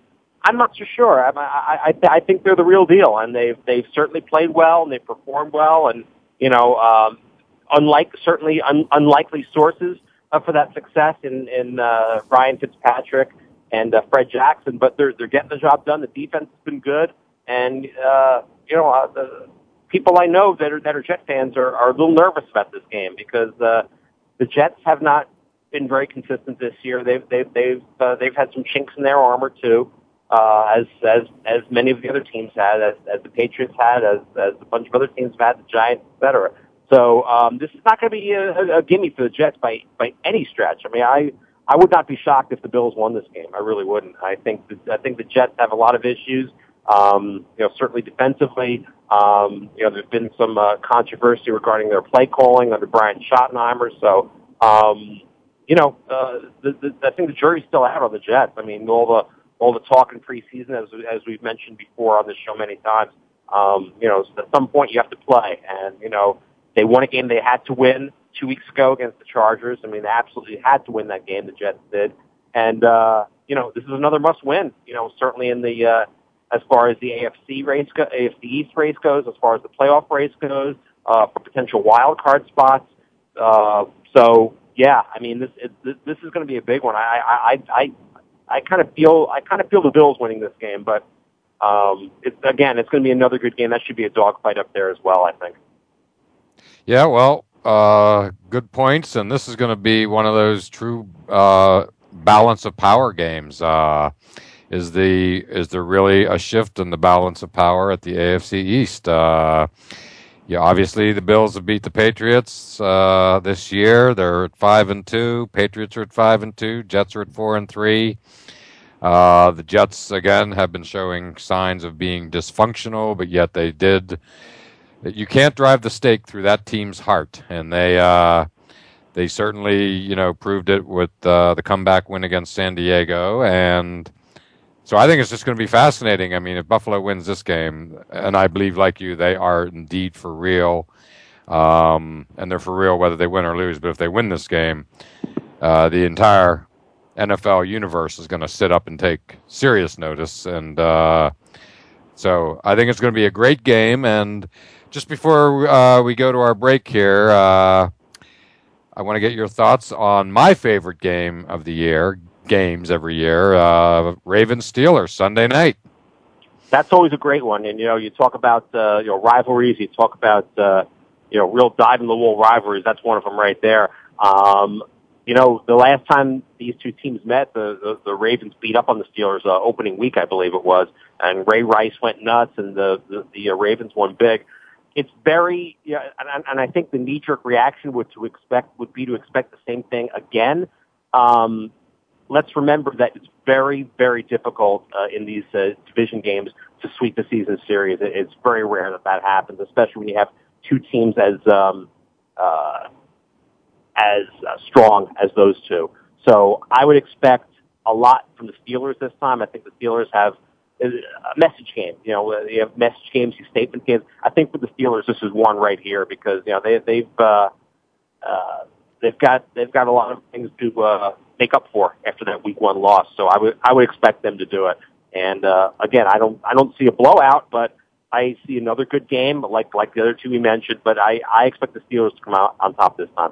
I'm not so sure. I I I, I think they're the real deal, and they've they've certainly played well and they've performed well, and you know, um, unlike certainly un, unlikely sources uh, for that success in in uh, Ryan Fitzpatrick and uh, Fred Jackson, but they're they're getting the job done. The defense has been good, and uh, you know uh, the people I know that are that are Jet fans are, are a little nervous about this game because uh, the Jets have not been very consistent this year. They've they've they've uh, they've had some chinks in their armor too, uh, as as as many of the other teams had, as as the Patriots had, as as a bunch of other teams have had, the Giants, et cetera. So um, this is not going to be a, a, a gimme for the Jets by by any stretch. I mean, I I would not be shocked if the Bills won this game. I really wouldn't. I think the, I think the Jets have a lot of issues. Um, you know, certainly defensively. Um, you know, there's been some uh, controversy regarding their play calling under Brian Schottenheimer. So, um, you know, uh, the, the, I think the jury's still out on the Jets. I mean, all the all the talk in preseason, as as we've mentioned before on this show many times. Um, you know, at some point you have to play, and you know, they won a game they had to win two weeks ago against the Chargers. I mean, they absolutely had to win that game. The Jets did, and uh, you know, this is another must-win. You know, certainly in the uh, as far as the AFC race, go, AFC East race goes, as far as the playoff race goes, uh, for potential wild card spots. Uh, so yeah, I mean, this it, this is going to be a big one. I I I kind of feel I kind of feel the Bills winning this game, but um, it's again, it's going to be another good game. That should be a dogfight up there as well. I think. Yeah, well, uh, good points, and this is going to be one of those true uh, balance of power games. Uh, is the is there really a shift in the balance of power at the AFC East? Yeah, obviously the Bills have beat the Patriots uh, this year. They're at five and two. Patriots are at five and two. Jets are at four and three. Uh, the Jets again have been showing signs of being dysfunctional, but yet they did. You can't drive the stake through that team's heart, and they uh, they certainly you know proved it with uh, the comeback win against San Diego, and so I think it's just going to be fascinating. I mean, if Buffalo wins this game, and I believe like you, they are indeed for real, um, and they're for real whether they win or lose. But if they win this game, uh, the entire NFL universe is going to sit up and take serious notice. And uh, so I think it's going to be a great game. And just before uh, we go to our break here, uh, I want to get your thoughts on my favorite game of the year, games every year, uh, Ravens Steelers Sunday night. That's always a great one. And, you know, you talk about, uh, you know, rivalries, you talk about, uh, you know, real dive in the wool rivalries. That's one of them right there. Um, you know, the last time these two teams met, the, the, the Ravens beat up on the Steelers uh, opening week, I believe it was, and Ray Rice went nuts, and the the, the uh, Ravens won big. It's very, yeah, and, and I think the knee jerk reaction would to expect would be to expect the same thing again. Um, let's remember that it's very, very difficult uh, in these uh, division games to sweep the season series. It's very rare that that happens, especially when you have two teams as um, uh, as uh, strong as those two. So I would expect a lot from the Steelers this time. I think the Steelers have a message game. You know, you have message games, you statement games. I think for the Steelers, this is one right here because you know they, they've uh, uh, they've got they've got a lot of things to uh, make up for after that Week One loss. So I would I would expect them to do it. And uh, again, I don't I don't see a blowout, but I see another good game like like the other two we mentioned. But I I expect the Steelers to come out on top this time.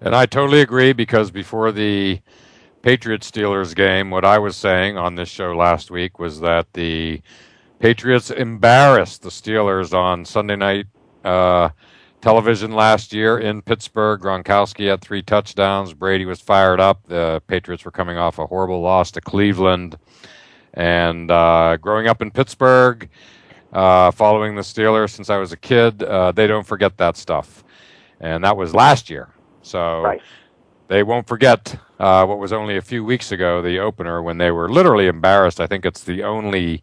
And I totally agree because before the Patriots Steelers game, what I was saying on this show last week was that the Patriots embarrassed the Steelers on Sunday night uh, television last year in Pittsburgh. Gronkowski had three touchdowns. Brady was fired up. The Patriots were coming off a horrible loss to Cleveland. And uh, growing up in Pittsburgh, uh, following the Steelers since I was a kid, uh, they don't forget that stuff. And that was last year. So right. they won't forget uh, what was only a few weeks ago, the opener, when they were literally embarrassed. I think it's the only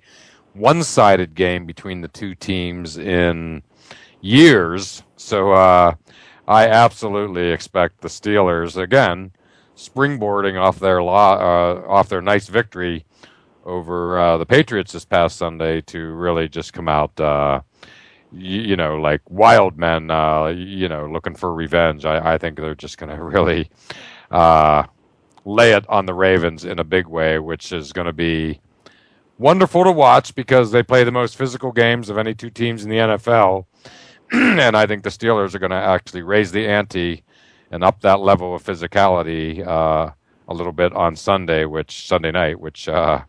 one sided game between the two teams in years. So uh, I absolutely expect the Steelers, again, springboarding off their, lo- uh, off their nice victory over uh, the Patriots this past Sunday to really just come out uh, you, you know, like wild men, uh, you know, looking for revenge. I, I think they're just going to really uh, lay it on the Ravens in a big way, which is going to be wonderful to watch because they play the most physical games of any two teams in the NFL. and I think the Steelers are going to actually raise the ante and up that level of physicality uh, a little bit on Sunday, which Sunday night, which uh,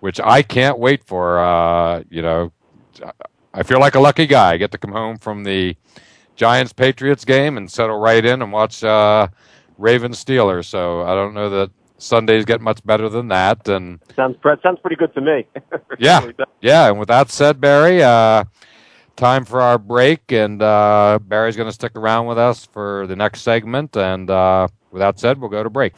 which I can't wait for. Uh, you know, I feel like a lucky guy. I get to come home from the Giants Patriots game and settle right in and watch uh, Ravens Steelers. So I don't know that Sundays get much better than that. And sounds sounds pretty good to me. yeah, yeah. And with that said, Barry, uh, time for our break, and uh, Barry's going to stick around with us for the next segment. And uh, with that said, we'll go to break.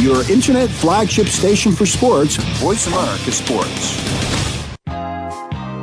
Your internet flagship station for sports, Voice America Sports.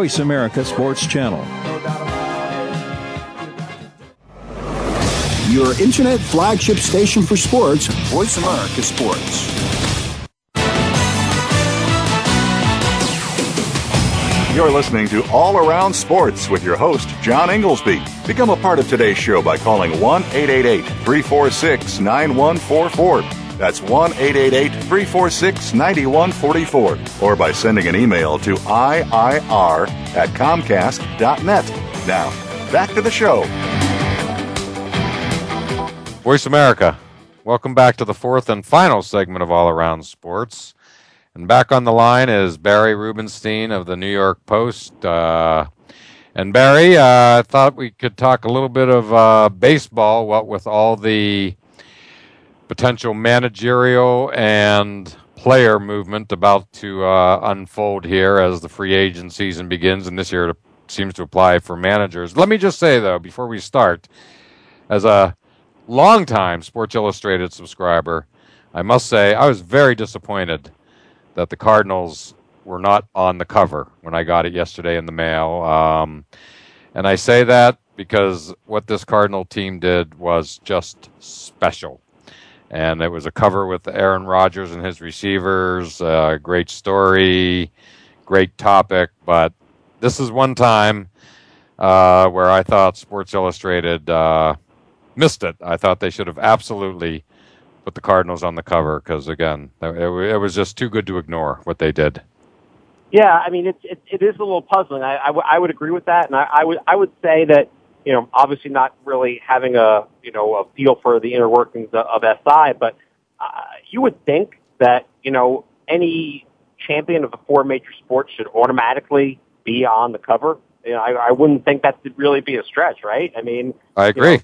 America Sports Channel. Your internet flagship station for sports, Voice America Sports. You're listening to All Around Sports with your host, John Ingoldsby. Become a part of today's show by calling 1 888 346 9144. That's 1 888 346 9144. Or by sending an email to IIR at Comcast.net. Now, back to the show. Voice America. Welcome back to the fourth and final segment of All Around Sports. And back on the line is Barry Rubenstein of the New York Post. Uh, and Barry, uh, I thought we could talk a little bit of uh, baseball, what with all the potential managerial and player movement about to uh, unfold here as the free agent season begins, and this year it seems to apply for managers. Let me just say, though, before we start, as a longtime Sports Illustrated subscriber, I must say I was very disappointed that the Cardinals were not on the cover when I got it yesterday in the mail. Um, and I say that because what this Cardinal team did was just special. And it was a cover with Aaron Rodgers and his receivers. Uh, great story, great topic. But this is one time uh, where I thought Sports Illustrated uh, missed it. I thought they should have absolutely put the Cardinals on the cover because, again, it, it, was just too good to ignore what they did. Yeah, I mean, it's it, it is a little puzzling. I, I, w- I would agree with that, and I, I would I would say that you know, obviously not really having a you know a feel for the inner workings of, of SI, but uh, you would think that you know any champion of the four major sports should automatically be on the cover. You know, I, I wouldn't think that would really be a stretch, right? I mean, I agree. You know,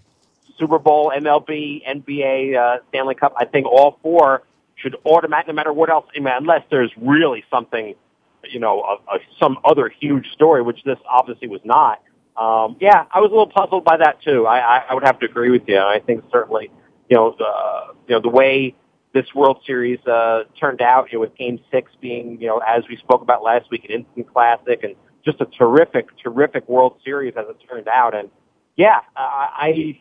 Super Bowl, MLB, NBA, uh, Stanley Cup. I think all four should automatically, no matter what else, I mean, unless there's really something, you know, a, a, some other huge story, which this obviously was not. Um, yeah, I was a little puzzled by that too. I, I, I would have to agree with you. I think certainly, you know, the you know the way this World Series uh, turned out, you know, with Game Six being, you know, as we spoke about last week, an instant classic, and just a terrific, terrific World Series as it turned out. And yeah, I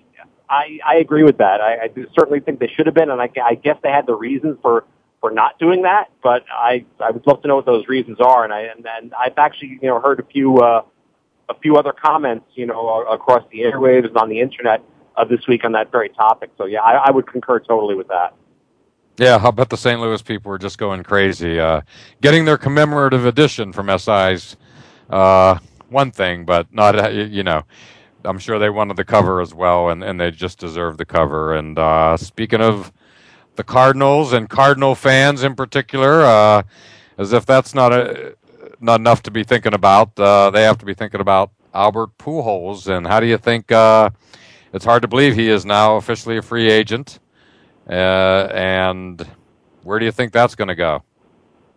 I, I agree with that. I, I certainly think they should have been, and I, I guess they had the reasons for for not doing that. But I I would love to know what those reasons are, and I and, and I've actually you know heard a few uh, a few other comments you know across the airwaves and on the internet uh, this week on that very topic. So yeah, I, I would concur totally with that. Yeah, how about the St. Louis people were just going crazy, uh, getting their commemorative edition from SI's uh, one thing, but not uh, you know I'm sure they wanted the cover as well, and, and they just deserve the cover. And uh, speaking of the Cardinals and Cardinal fans in particular, uh, as if that's not a not enough to be thinking about, uh, they have to be thinking about Albert Pujols. And how do you think? Uh, it's hard to believe he is now officially a free agent. Uh, and where do you think that's going to go?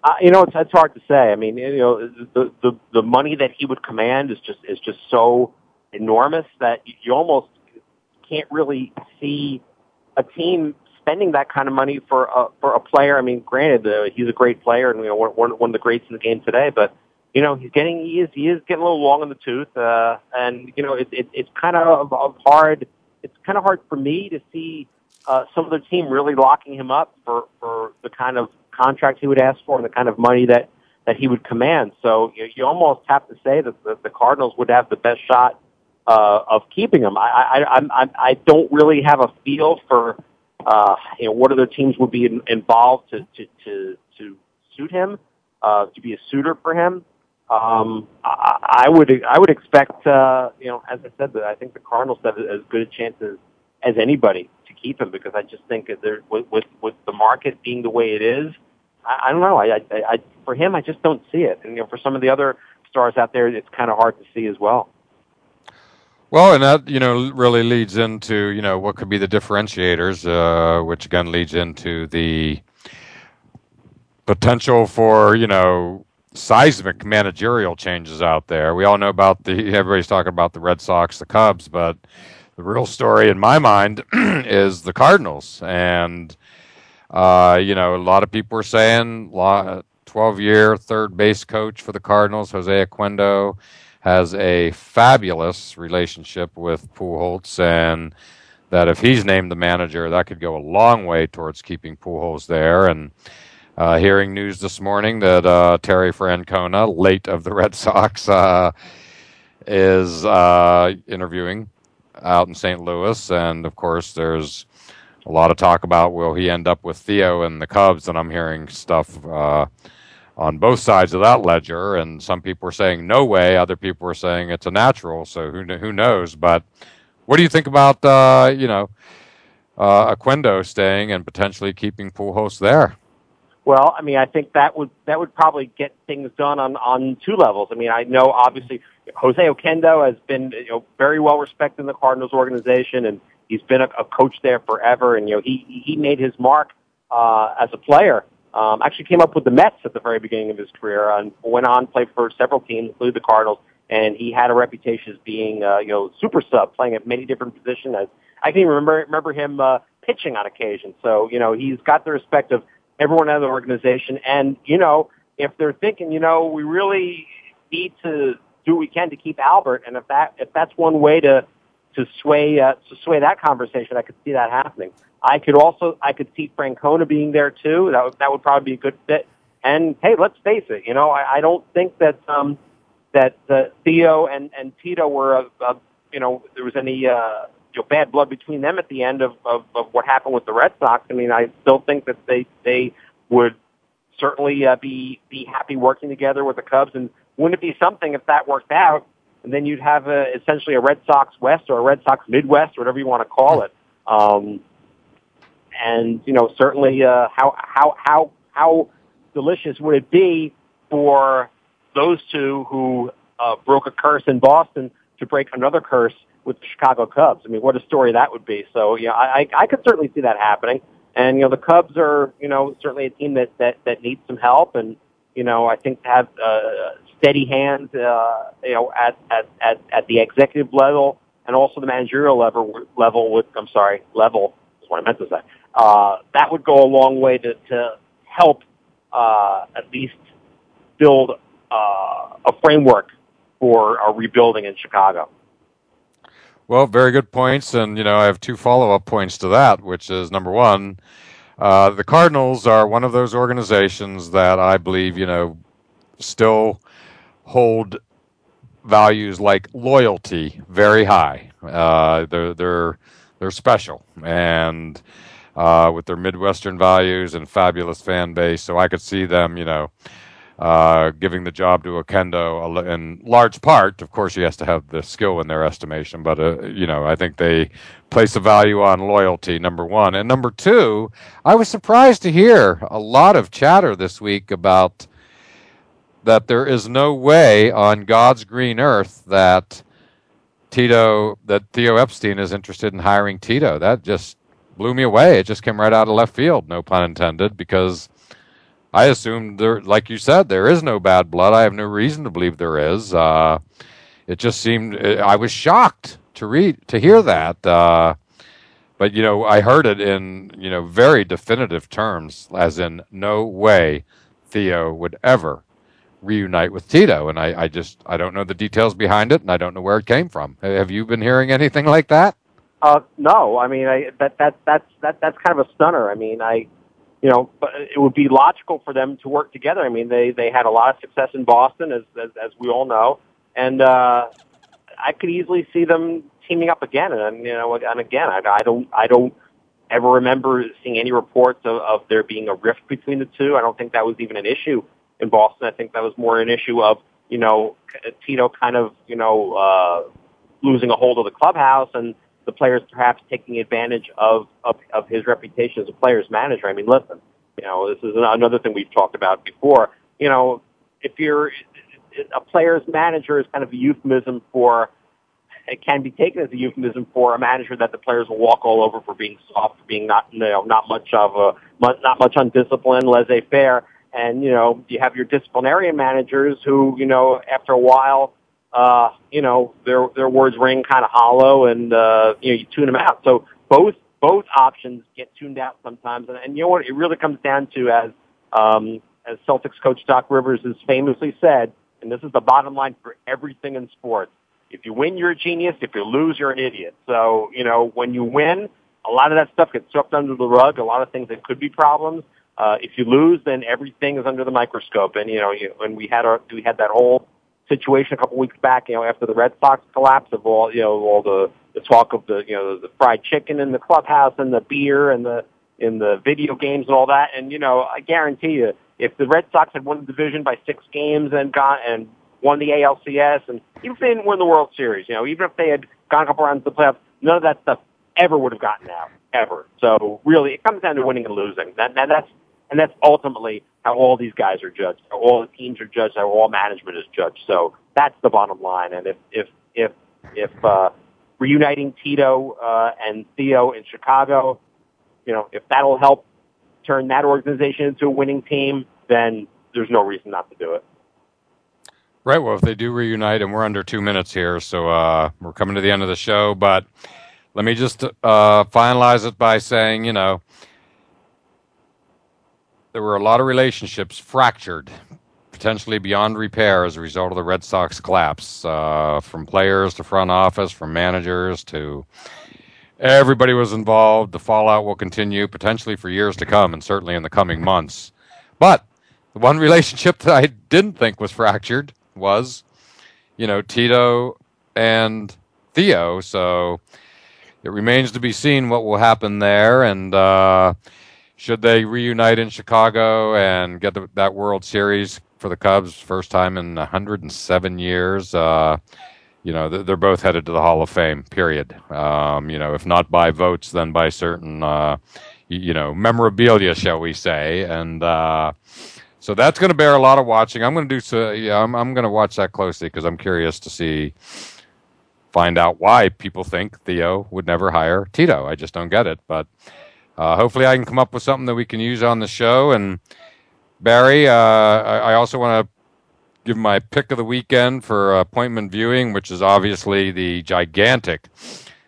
Uh, you know, it's, it's hard to say. I mean, you know, the, the the money that he would command is just is just so enormous that you almost can't really see a team spending that kind of money for a for a player. I mean, granted, uh, he's a great player and you know one one of the greats in the game today, but you know he's getting he is he is getting a little long in the tooth, uh, and you know it, it, it's kind of, of hard. It's kind of hard for me to see uh, some of the team really locking him up for for the kind of contract he would ask for and the kind of money that that he would command. So you, you almost have to say that the, the Cardinals would have the best shot uh, of keeping him. I, I, I, I don't really have a feel for, uh, you know, what other teams would be in, involved to, to, to, to suit him, uh, to be a suitor for him. Um, I, I would, I would expect, uh, you know, as I said, that I think the Cardinals have as good a chance as, as anybody to keep him because I just think that there, with, with, with the market being the way it is, I, I don't know. I, I, I, for him, I just don't see it. And, you know, for some of the other stars out there, it's kind of hard to see as well. Well, and that you know really leads into you know what could be the differentiators, uh, which again leads into the potential for you know seismic managerial changes out there. We all know about the everybody's talking about the Red Sox, the Cubs, but the real story in my mind is the Cardinals, and uh, you know a lot of people are saying 12 year third base coach for the Cardinals, Jose Oquendo has a fabulous relationship with Pujols, and that if he's named the manager, that could go a long way towards keeping Pujols there. And uh, hearing news this morning that uh, Terry Francona, late of the Red Sox, uh, is uh, interviewing out in St. Louis, and of course, there's a lot of talk about will he end up with Theo and the Cubs, and I'm hearing stuff uh, on both sides of that ledger. And some people were saying no way, other people were saying it's a natural. So who who knows? But what do you think about uh, you know uh, Oquendo staying and potentially keeping Pujols there? Well, I mean, I think that would that would probably get things done on on two levels. I mean, I know obviously Jose Oquendo has been you know very well respected in the Cardinals organization, and he's been a, a coach there forever. And you know, he he made his mark uh, as a player um, actually came up with the Mets at the very beginning of his career and went on played for several teams, including the Cardinals. And he had a reputation as being, uh, you know, super sub, playing at many different positions. I can even remember remember him uh, pitching on occasion. So you know, he's got the respect of everyone in the organization. And you know, if they're thinking, you know, we really need to do what we can to keep Albert, and if that if that's one way to to sway uh, to sway that conversation, I could see that happening. I could also I could see Francona being there too. That would, that would probably be a good fit. And hey, let's face it. You know, I, I don't think that um, that uh, Theo and and Tito were a, a you know there was any uh, you know, bad blood between them at the end of, of of what happened with the Red Sox. I mean, I still think that they they would certainly uh, be be happy working together with the Cubs. And wouldn't it be something if that worked out? And then you'd have a, essentially a Red Sox West or a Red Sox Midwest, or whatever you want to call it. Um, and you know certainly uh, how how how how delicious would it be for those two who uh, broke a curse in Boston to break another curse with the Chicago Cubs? I mean, what a story that would be. So yeah, I I could certainly see that happening. And you know the Cubs are you know certainly a team that that that needs some help, and you know I think to have uh, steady hands uh, you know at at at at the executive level and also the managerial level level with I'm sorry level is what I meant to say uh, that would go a long way to, to help uh, at least build uh, a framework for a rebuilding in Chicago. Well, very good points, and you know I have two follow-up points to that, which is number one, uh, the Cardinals are one of those organizations that I believe you know still hold values like loyalty very high. Uh, they're they're they're special, and uh, with their Midwestern values and fabulous fan base. So I could see them, you know, uh, giving the job to Oquendo in large part. Of course, he has to have the skill in their estimation, but uh, you know, I think they place a value on loyalty. Number one, and number two, I was surprised to hear a lot of chatter this week about that there is no way on God's green earth that Tito that Theo Epstein is interested in hiring Tito. That just blew me away. It just came right out of left field, no pun intended, because I assumed there, like you said, there is no bad blood. I have no reason to believe there is. Uh, it just seemed I was shocked to read to hear that. Uh, but you know, I heard it in you know very definitive terms, as in no way Theo would ever reunite with Tito, and I, I just I don't know the details behind it, and I don't know where it came from. Have you been hearing anything like that? Uh, no, I mean, I, that that that's that that's kind of a stunner. I mean, I, you know, it would be logical for them to work together. I mean, they they had a lot of success in Boston, as as, as we all know, and uh, I could easily see them teaming up again. And you know, and again, I, I don't I don't ever remember seeing any reports of, of there being a rift between the two. I don't think that was even an issue in Boston. I think that was more an issue of you know Tito kind of you know uh, losing a hold of the clubhouse and the players perhaps taking advantage of, of, of his reputation as a player's manager. I mean, listen, you know, this is another thing we've talked about before. You know, if you're a player's manager is kind of a euphemism for it can be taken as a euphemism for a manager that the players will walk all over for being soft, for being not you know not much of a not much undisciplined, laissez-faire, and you know you have your disciplinarian managers who you know after a while uh, you know their their words ring kind of hollow and uh, you know you tune them out. So both both options get tuned out sometimes, and, and you know what it really comes down to as um, as Celtics coach Doc Rivers has famously said, and this is the bottom line for everything in sports if you win, you're a genius. If you lose, you're an idiot. So, you know, when you win, a lot of that stuff gets swept under the rug. A lot of things that could be problems. Uh, if you lose, then everything is under the microscope. And, you know, you, and we had our, we had that whole situation a couple weeks back, you know, after the Red Sox collapse of all, you know, all the, the talk of the, you know, the fried chicken in the clubhouse and the beer and the, in the video games and all that. And, you know, I guarantee you, if the Red Sox had won the division by six games and got, and won the ALCS, and even if they didn't win the World Series, you know, even if they had gone a couple rounds of the playoffs, none of that stuff ever would have gotten out, ever. So really, it comes down to winning and losing. That, that that's and that's ultimately how all these guys are judged, how all the teams are judged, how all management is judged. So that's the bottom line. And if if if if uh, reuniting Tito uh, and Theo in Chicago, you know, if that'll help turn that organization into a winning team, then there's no reason not to do it. Right. Well, if they do reunite, and we're under two minutes here, so uh, we're coming to the end of the show. But let me just uh, finalize it by saying, you know, there were a lot of relationships fractured, potentially beyond repair as a result of the Red Sox collapse, uh, from players to front office, from managers to everybody was involved. The fallout will continue potentially for years to come, and certainly in the coming months. But the one relationship that I didn't think was fractured was, you know, Tito and Theo. So it remains to be seen what will happen there. And uh, should they reunite in Chicago and get the, that World Series for the Cubs, first time in 107 years? Uh, you know, they're both headed to the Hall of Fame, period. Um, you know, if not by votes, then by certain, uh, you know, memorabilia, shall we say. And, uh, so that's going to bear a lot of watching. I'm going to do so. Yeah, I'm, I'm going to watch that closely because I'm curious to see, find out why people think Theo would never hire Tito. I just don't get it. But uh, hopefully, I can come up with something that we can use on the show. And Barry, uh, I, I, also want to give my pick of the weekend for appointment viewing, which is obviously the gigantic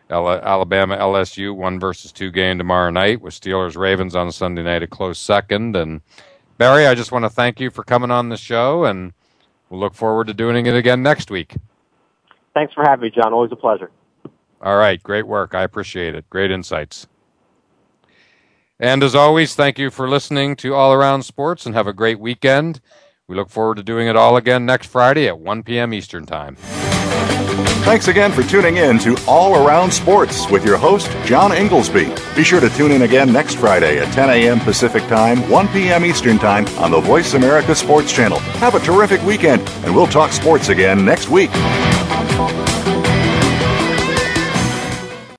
Alabama LSU one versus two game tomorrow night with Steelers Ravens on Sunday night, a close second, and Barry, I just want to thank you for coming on the show, and we'll look forward to doing it again next week. Thanks for having me, John. Always a pleasure. All right. Great work. I appreciate it. Great insights. And as always, thank you for listening to All Around Sports and have a great weekend. We look forward to doing it all again next Friday at 1 p.m. Eastern Time. Thanks again for tuning in to All Around Sports with your host, John Ingoldsby. Be sure to tune in again next Friday at 10 a.m. Pacific Time, 1 p.m. Eastern Time on the Voice America Sports Channel. Have a terrific weekend, and we'll talk sports again next week.